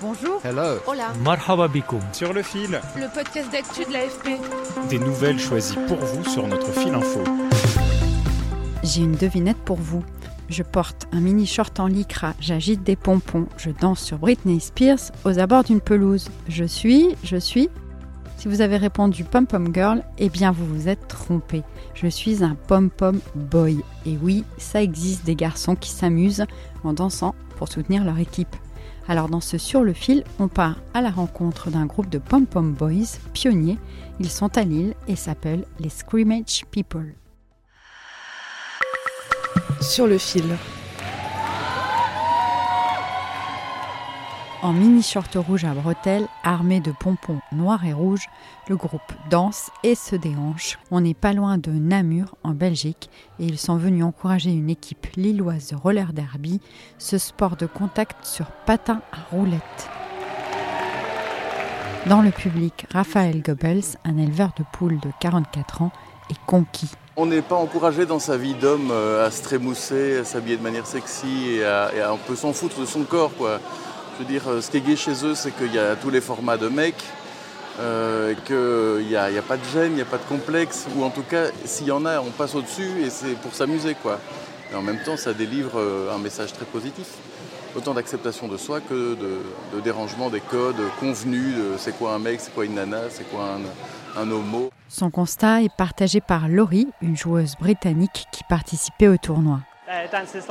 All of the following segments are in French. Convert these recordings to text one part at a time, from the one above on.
Bonjour. Hello. Hola. Marhaba bikoum. Sur le fil, Le podcast d'actu de l'AFP. des nouvelles choisies pour vous sur notre fil info. J'ai une devinette pour vous. Je porte un mini short en lycra, j'agite des pompons, je danse sur Britney Spears aux abords d'une pelouse. Je suis, je suis. Si vous avez répondu pom pom girl, eh bien vous vous êtes trompé. Je suis un pom pom boy. Et oui, ça existe des garçons qui s'amusent en dansant pour soutenir leur équipe. Alors dans ce Sur le fil, on part à la rencontre d'un groupe de pom pom boys pionniers. Ils sont à Lille et s'appellent les Scrimmage People. Sur le fil. En mini short rouge à bretelles, armé de pompons noirs et rouges, le groupe danse et se déhanche. On n'est pas loin de Namur, en Belgique, et ils sont venus encourager une équipe lilloise de roller derby, ce sport de contact sur patin à roulettes. Dans le public, Raphaël Goebbels, un éleveur de poules de 44 ans, est conquis. On n'est pas encouragé dans sa vie d'homme euh, à se trémousser, à s'habiller de manière sexy et à, et à un peu s'en foutre de son corps. Quoi. Je veux dire, euh, ce qui est gay chez eux, c'est qu'il y a tous les formats de mecs, euh, qu'il n'y a, pas de gêne, il n'y a pas de complexe, ou en tout cas, s'il y en a, on passe au-dessus et c'est pour s'amuser. quoi. Et en même temps, ça délivre euh, un message très positif. Autant d'acceptation de soi que de, de dérangement des codes convenus de c'est quoi un mec, c'est quoi une nana, c'est quoi un, un homo. Son constat est partagé par Laurie, une joueuse britannique qui participait au tournoi.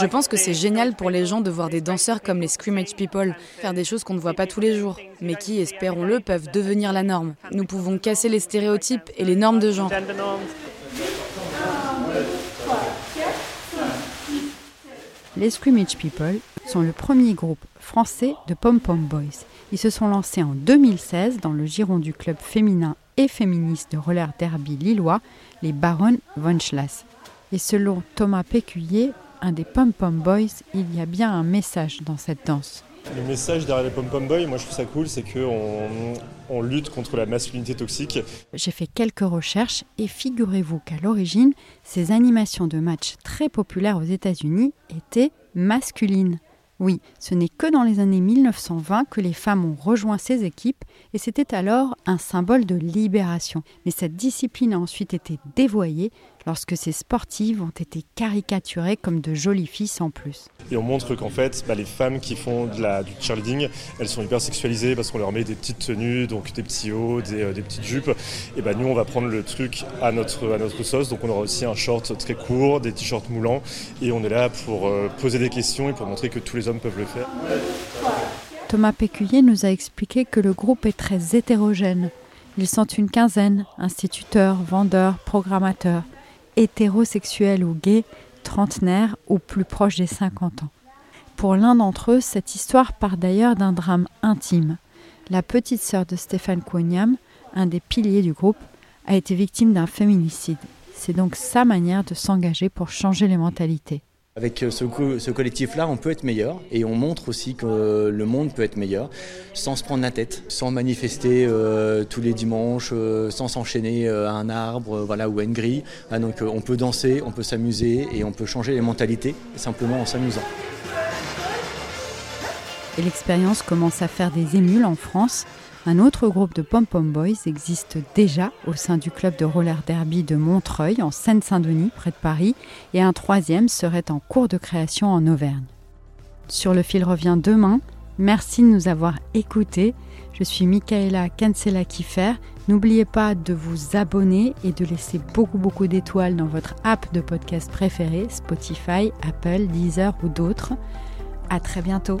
Je pense que c'est génial pour les gens de voir des danseurs comme les Scrimmage People faire des choses qu'on ne voit pas tous les jours, mais qui, espérons-le, peuvent devenir la norme. Nous pouvons casser les stéréotypes et les normes de genre. Les Scrimmage People sont le premier groupe français de Pom Pom Boys. Ils se sont lancés en 2016 dans le giron du club féminin et féministe de roller derby lillois, les Baron von Schlass. Et selon Thomas Péculier, un des Pom Pom Boys, il y a bien un message dans cette danse. Le message derrière les Pom Pom Boys, moi je trouve ça cool, c'est qu'on on lutte contre la masculinité toxique. J'ai fait quelques recherches et figurez-vous qu'à l'origine, ces animations de matchs très populaires aux États-Unis étaient masculines. Oui, ce n'est que dans les années 1920 que les femmes ont rejoint ces équipes et c'était alors un symbole de libération. Mais cette discipline a ensuite été dévoyée lorsque ces sportives ont été caricaturées comme de jolies filles sans plus. Et on montre qu'en fait, bah, les femmes qui font de la, du cheerleading, elles sont hyper sexualisées parce qu'on leur met des petites tenues, donc des petits hauts, des, euh, des petites jupes. Et bah, nous, on va prendre le truc à notre, à notre sauce. Donc on aura aussi un short très court, des t-shirts moulants. Et on est là pour euh, poser des questions et pour montrer que tous les hommes peuvent le faire. Thomas Péculier nous a expliqué que le groupe est très hétérogène. Ils sont une quinzaine, instituteurs, vendeurs, programmateurs, hétérosexuels ou gays, trentenaires ou plus proches des 50 ans. Pour l'un d'entre eux, cette histoire part d'ailleurs d'un drame intime. La petite sœur de Stéphane Kouaniam, un des piliers du groupe, a été victime d'un féminicide. C'est donc sa manière de s'engager pour changer les mentalités. Avec ce, co ce collectif-là, on peut être meilleur et on montre aussi que le monde peut être meilleur sans se prendre la tête, sans manifester euh, tous les dimanches, euh, sans s'enchaîner euh, à un arbre voilà, ou à une grille. Ah, donc on peut danser, on peut s'amuser et on peut changer les mentalités simplement en s'amusant. Et l'expérience commence à faire des émules en France. Un autre groupe de Pom Pom Boys existe déjà au sein du club de roller derby de Montreuil, en Seine-Saint-Denis, près de Paris, et un troisième serait en cours de création en Auvergne. Sur le fil revient demain. Merci de nous avoir écoutés. Je suis Michaela Cancela Kiffer. N'oubliez pas de vous abonner et de laisser beaucoup beaucoup d'étoiles dans votre app de podcast préférée, Spotify, Apple, Deezer ou d'autres. À très bientôt.